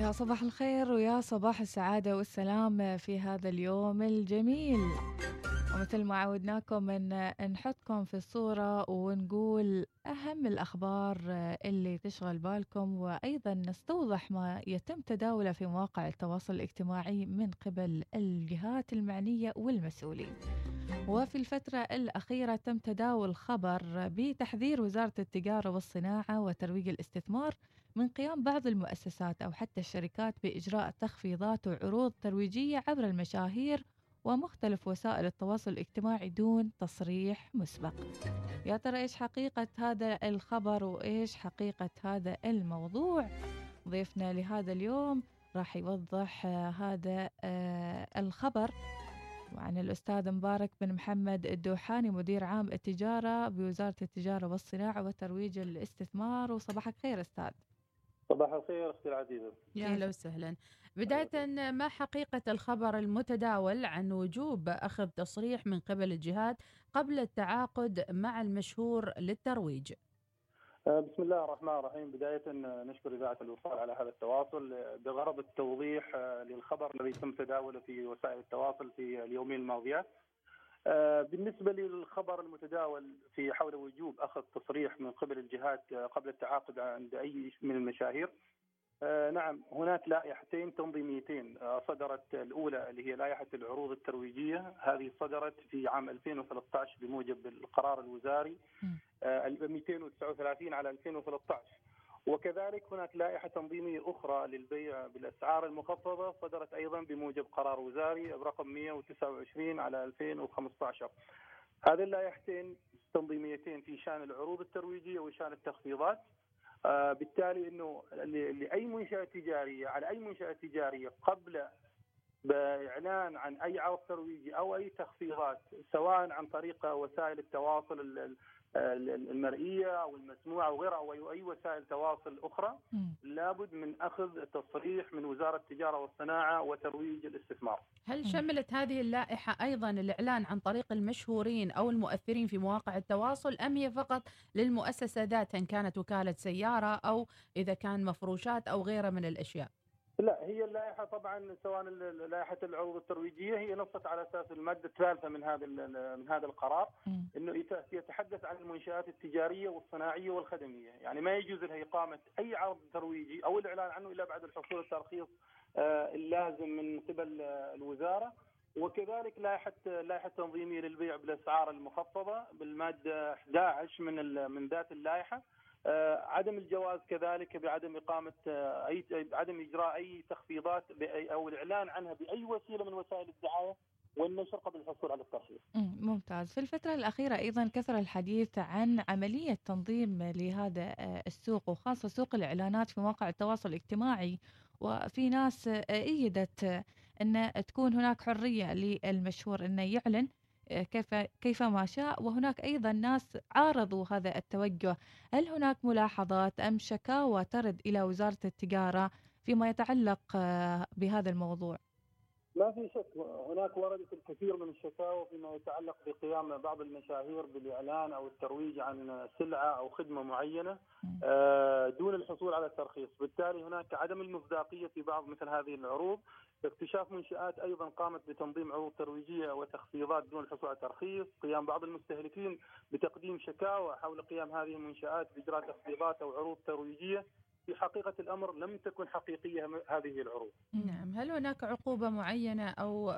يا صباح الخير ويا صباح السعادة والسلام في هذا اليوم الجميل. ومثل ما عودناكم إن نحطكم في الصورة ونقول أهم الأخبار اللي تشغل بالكم وأيضا نستوضح ما يتم تداوله في مواقع التواصل الاجتماعي من قبل الجهات المعنية والمسؤولين. وفي الفترة الأخيرة تم تداول خبر بتحذير وزارة التجارة والصناعة وترويج الاستثمار من قيام بعض المؤسسات أو حتى الشركات بإجراء تخفيضات وعروض ترويجية عبر المشاهير ومختلف وسائل التواصل الاجتماعي دون تصريح مسبق. يا ترى إيش حقيقة هذا الخبر وإيش حقيقة هذا الموضوع؟ ضيفنا لهذا اليوم راح يوضح هذا الخبر وعن الأستاذ مبارك بن محمد الدوحاني مدير عام التجارة بوزارة التجارة والصناعة وترويج الاستثمار. وصباحك خير أستاذ. صباح الخير أختي العزيزة. يا أهلا وسهلا. بداية ما حقيقة الخبر المتداول عن وجوب أخذ تصريح من قبل الجهات قبل التعاقد مع المشهور للترويج؟ بسم الله الرحمن الرحيم. بداية نشكر إذاعة الوصال على هذا التواصل. بغرض التوضيح للخبر الذي تم تداوله في وسائل التواصل في اليومين الماضيات بالنسبة للخبر المتداول في حول وجوب أخذ تصريح من قبل الجهات قبل التعاقد عند أي من المشاهير نعم هناك لائحتين تنظيميتين صدرت الأولى اللي هي لائحة العروض الترويجية. هذه صدرت في عام 2013 بموجب القرار الوزاري 239 على 2013 وكذلك هناك لائحة تنظيمية أخرى للبيع بالأسعار المخفضة صدرت أيضا بموجب قرار وزاري برقم 129 على 2015 هذه اللائحتين تنظيميتين في شان العروض الترويجية وشان التخفيضات. آه بالتالي إنه لأي منشأة تجارية على أي منشأة تجارية قبل بإعلان عن أي عرض ترويجي أو أي تخفيضات سواء عن طريق وسائل التواصل المرئية أو المسموعه أو أي وسائل تواصل أخرى م. لابد من أخذ تصريح من وزارة التجارة والصناعة وترويج الاستثمار. هل شملت هذه اللائحة أيضا الإعلان عن طريق المشهورين أو المؤثرين في مواقع التواصل أم هي فقط للمؤسسة ذاتها ان كانت وكالة سيارة أو إذا كان مفروشات أو غيرها من الأشياء؟ لا هي اللائحة طبعا سواء لائحة العروض الترويجية هي نصت على أساس المادة الثالثة من هذا من هذا القرار إنه يتحدث عن المنشآت التجارية والصناعية والخدمية، يعني ما يجوز لها إقامة أي عرض ترويجي أو الإعلان عنه إلا بعد الحصول الترخيص اللازم من قبل الوزارة. وكذلك لائحة لائحة تنظيمية للبيع بالأسعار المخفضة بالمادة 11 من من ذات اللائحة. عدم الجواز كذلك بعدم إقامة أي عدم إجراء أي تخفيضات أو الإعلان عنها بأي وسيلة من وسائل الدعاية والنشر قبل الحصول على الترخيص. ممتاز، في الفترة الأخيرة أيضا كثر الحديث عن عملية تنظيم لهذا السوق وخاصة سوق الإعلانات في مواقع التواصل الاجتماعي وفي ناس أيدت أن تكون هناك حرية للمشهور أنه يعلن كيف ما شاء وهناك أيضا ناس عارضوا هذا التوجه، هل هناك ملاحظات أم شكاوى ترد إلى وزارة التجارة فيما يتعلق بهذا الموضوع؟ ما في شك هناك وردت الكثير من الشكاوى فيما يتعلق بقيام بعض المشاهير بالإعلان أو الترويج عن سلعة أو خدمة معينة دون الحصول على الترخيص، بالتالي هناك عدم المصداقية في بعض مثل هذه العروض. اكتشاف منشآت أيضا قامت بتنظيم عروض ترويجية وتخفيضات دون الحصول على ترخيص قيام بعض المستهلكين بتقديم شكاوى حول قيام هذه المنشآت بإجراء تخفيضات أو عروض ترويجية. في حقيقة الأمر لم تكن حقيقية هذه العروض. نعم. هل هناك عقوبة معينة أو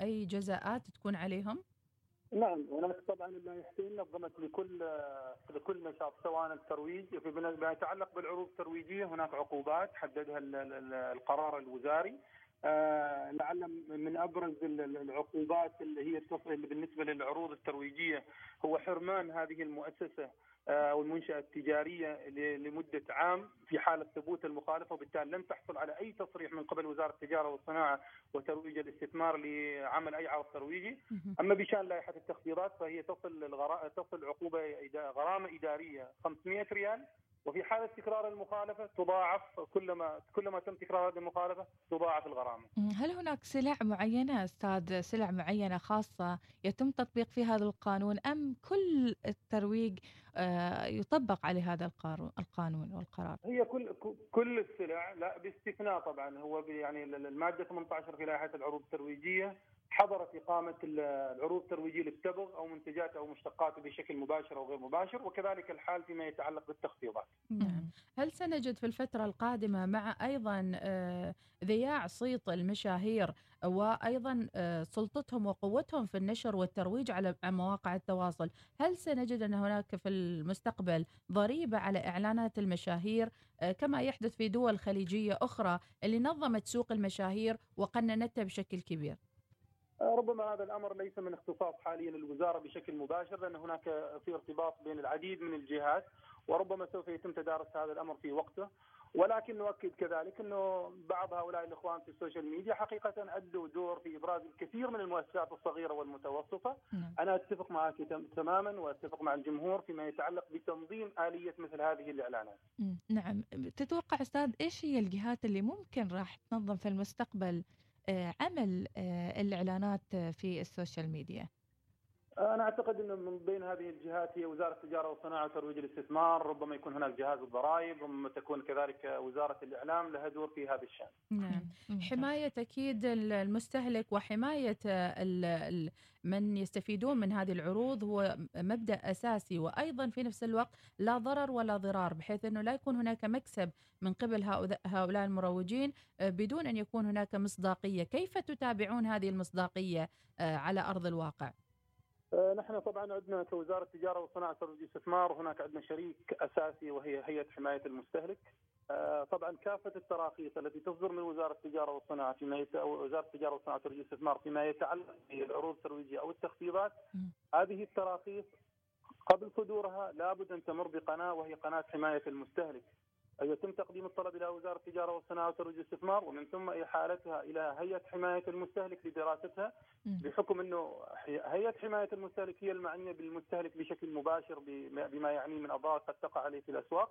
أي جزاءات تكون عليهم؟ نعم. هناك طبعا اللائحتين نظمت لكل لكل نشاط سواء الترويج فيما يتعلق بالعروض الترويجية هناك عقوبات حددها القرار الوزاري. آه لعل من أبرز العقوبات اللي هي بالنسبة للعروض الترويجية هو حرمان هذه المؤسسة أو آه المنشأة التجارية لمدة عام في حالة ثبوت المخالفة وبالتالي لن تحصل على أي تصريح من قبل وزارة التجارة والصناعة وترويج الاستثمار لعمل أي عرض ترويجي، أما بشأن لائحة التخفيضات فهي تصل. تصل عقوبة غرامة إدارية 500 ريال وفي حالة تكرار المخالفة تضاعف كلما كلما تم تكرار هذه المخالفة تضاعف الغرامة. هل هناك سلع معينة أستاذ سلع معينة خاصة يتم تطبيق فيها هذا القانون أم كل الترويج آه، يطبق عليه هذا القانون والقرار؟ هي كل كل السلع لا باستثناء طبعا هو يعني المادة 18 في لائحة العروض الترويجية حظرت إقامة العروض الترويجية للتبغ أو منتجات أو مشتقاته بشكل مباشر أو غير مباشر وكذلك الحال فيما يتعلق بالتخفيضات. نعم. هل سنجد في الفترة القادمة مع أيضا آه، ذياع صيت المشاهير وأيضا آه، سلطتهم وقوتهم في النشر والترويج على مواقع التواصل هل سنجد أن هناك في المستقبل ضريبة على إعلانات المشاهير آه، كما يحدث في دول خليجية أخرى اللي نظمت سوق المشاهير وقننتها بشكل كبير؟ ربما هذا الأمر ليس من اختصاص حاليا الوزارة بشكل مباشر لأن هناك في ارتباط بين العديد من الجهات وربما سوف يتم تدارس هذا الأمر في وقته ولكن نؤكد كذلك إنه بعض هؤلاء الإخوان في ال social media حقيقة أدوا دور في إبراز الكثير من المؤسسات الصغيرة والمتوسطة، نعم. أنا أتفق معك تماما وأتفق مع الجمهور فيما يتعلق بتنظيم آلية مثل هذه الاعلانات. نعم، تتوقع أستاذ إيش هي الجهات اللي ممكن راح تنظم في المستقبل آه، عمل آه، الإعلانات في ال social media؟ أنا أعتقد إنه من بين هذه الجهات هي وزارة التجارة والصناعة وترويج الاستثمار، ربما يكون هناك جهاز الضرائب، ربما تكون كذلك وزارة الإعلام لها دور في هذا الشأن. نعم، حماية أكيد المستهلك وحماية من يستفيدون من هذه العروض هو مبدأ أساسي وأيضا في نفس الوقت لا ضرر ولا ضرار بحيث إنه لا يكون هناك مكسب من قبل هؤلاء المروجين آه، بدون أن يكون هناك مصداقية، كيف تتابعون هذه المصداقية آه، على أرض الواقع؟ آه، نحن طبعا عندنا كوزاره التجارة والصناعة والاستثمار هناك عندنا شريك أساسي وهي هيئة حماية المستهلك. آه، طبعا كافة التراخيص التي تصدر من وزارة التجارة والصناعة فيما يت... وزارة التجارة والصناعة والاستثمار فيما يتعلق بالعروض الترويجية أو التخفيضات هذه التراخيص قبل صدورها لابد أن تمر بقناة وهي قناة حماية المستهلك. يتم تقديم الطلب إلى وزارة التجارة والصناعة وترويج الاستثمار ومن ثم إحالتها إلى هيئة حماية المستهلك لدراستها بحكم إنه هيئة حماية المستهلك هي المعنية بالمستهلك بشكل مباشر بما يعنيه من أضرار قد تقع عليه في الأسواق.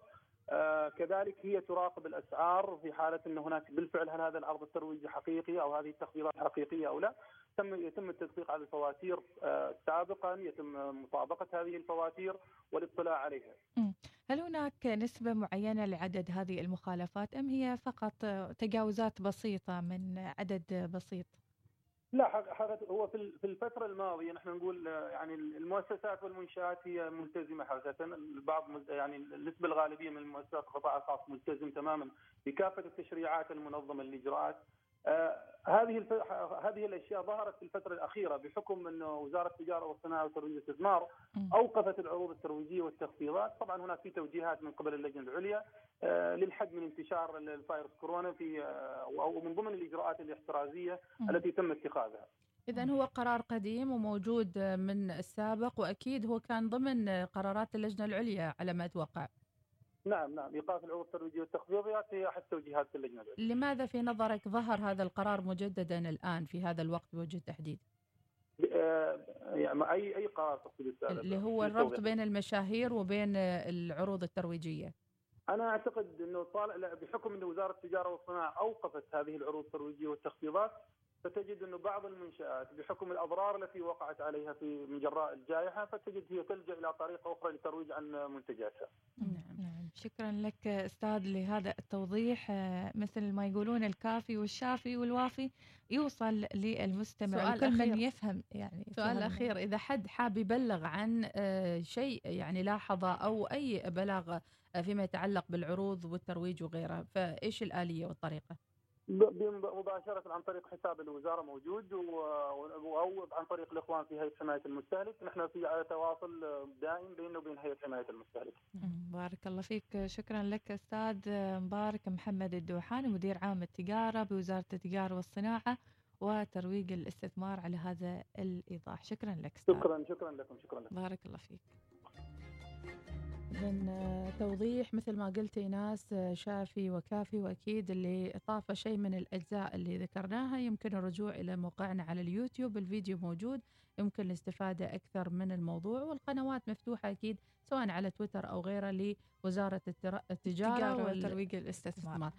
آه كذلك هي تراقب الأسعار في حالة إن هناك بالفعل هل هذا العرض الترويجي حقيقي أو هذه التخفيضات حقيقية أو لا تم يتم التدقيق على الفواتير آه سابقا يتم مطابقة هذه الفواتير والاطلاع عليها. هل هناك نسبة معينة لعدد هذه المخالفات أم هي فقط تجاوزات بسيطة من عدد بسيط؟ لا حقيقة هو في الفترة الماضية نحن نقول يعني المؤسسات والمنشآت هي ملتزمة حقيقة البعض يعني النسبة الغالبية من المؤسسات القطاع الخاص ملتزم تماما بكافة التشريعات المنظمة للإجراءات آه، هذه هذه الأشياء ظهرت في الفترة الأخيرة بحكم انه وزارة التجارة والصناعة وترويج الاستثمار أوقفت العروض الترويجية والتخفيضات، طبعا هناك في توجيهات من قبل اللجنة العليا آه، للحد من انتشار الفيروس كورونا في آه، أو من ضمن الإجراءات الاحترازية التي تم اتخاذها. إذا هو قرار قديم وموجود من السابق وأكيد هو كان ضمن قرارات اللجنة العليا على ما أتوقع. نعم نعم. إيقاف العروض الترويجية والتخفيضات هي أحد توجيهات اللجنة. لماذا في نظرك ظهر هذا القرار مجددا الآن في هذا الوقت بوجه التحديد؟ آه، يعني أي أي قرار تقصد اللي هو الربط بين المشاهير وبين العروض الترويجية. أنا أعتقد إنه طالع بحكم إن وزارة التجارة والصناعة أوقفت هذه العروض الترويجية والتخفيضات فتجد إنه بعض المنشآت بحكم الأضرار التي وقعت عليها في من جراء الجائحة فتجد هي تلجأ إلى طريقة أخرى للترويج عن منتجاتها. نعم. شكرا لك أستاذ لهذا التوضيح. آه، مثل ما يقولون الكافي والشافي والوافي يوصل للمستمع. وكل من يفهم يعني سؤال أخير إذا حد حاب يبلغ عن آه، شيء يعني لاحظه أو أي بلاغ آه، فيما يتعلق بالعروض والترويج وغيرها فإيش الآلية والطريقة؟ مباشرة عن طريق حساب الوزارة موجود أو عن طريق الإخوان في هيئة حماية المستهلك. نحن في تواصل دائم بيننا وبين هيئة حماية المستهلك. بارك الله فيك. شكرا لك أستاذ مبارك محمد الدوحاني مدير عام التجارة بوزارة التجارة والصناعة وترويج الاستثمار على هذا الإيضاح. شكرا لك أستاذ. شكرا شكرا لكم شكرا لكم. بارك الله فيك. إذا آه، توضيح مثل ما قلتي ناس آه، شافي وكافي وأكيد اللي طاف شيء من الأجزاء اللي ذكرناها. يمكن الرجوع إلى موقعنا على اليوتيوب الفيديو موجود. يمكن الاستفادة أكثر من الموضوع والقنوات مفتوحة أكيد سواء على تويتر أو غيره لوزارة التر- التجارة تجارة وال- وترويج الاستثمار.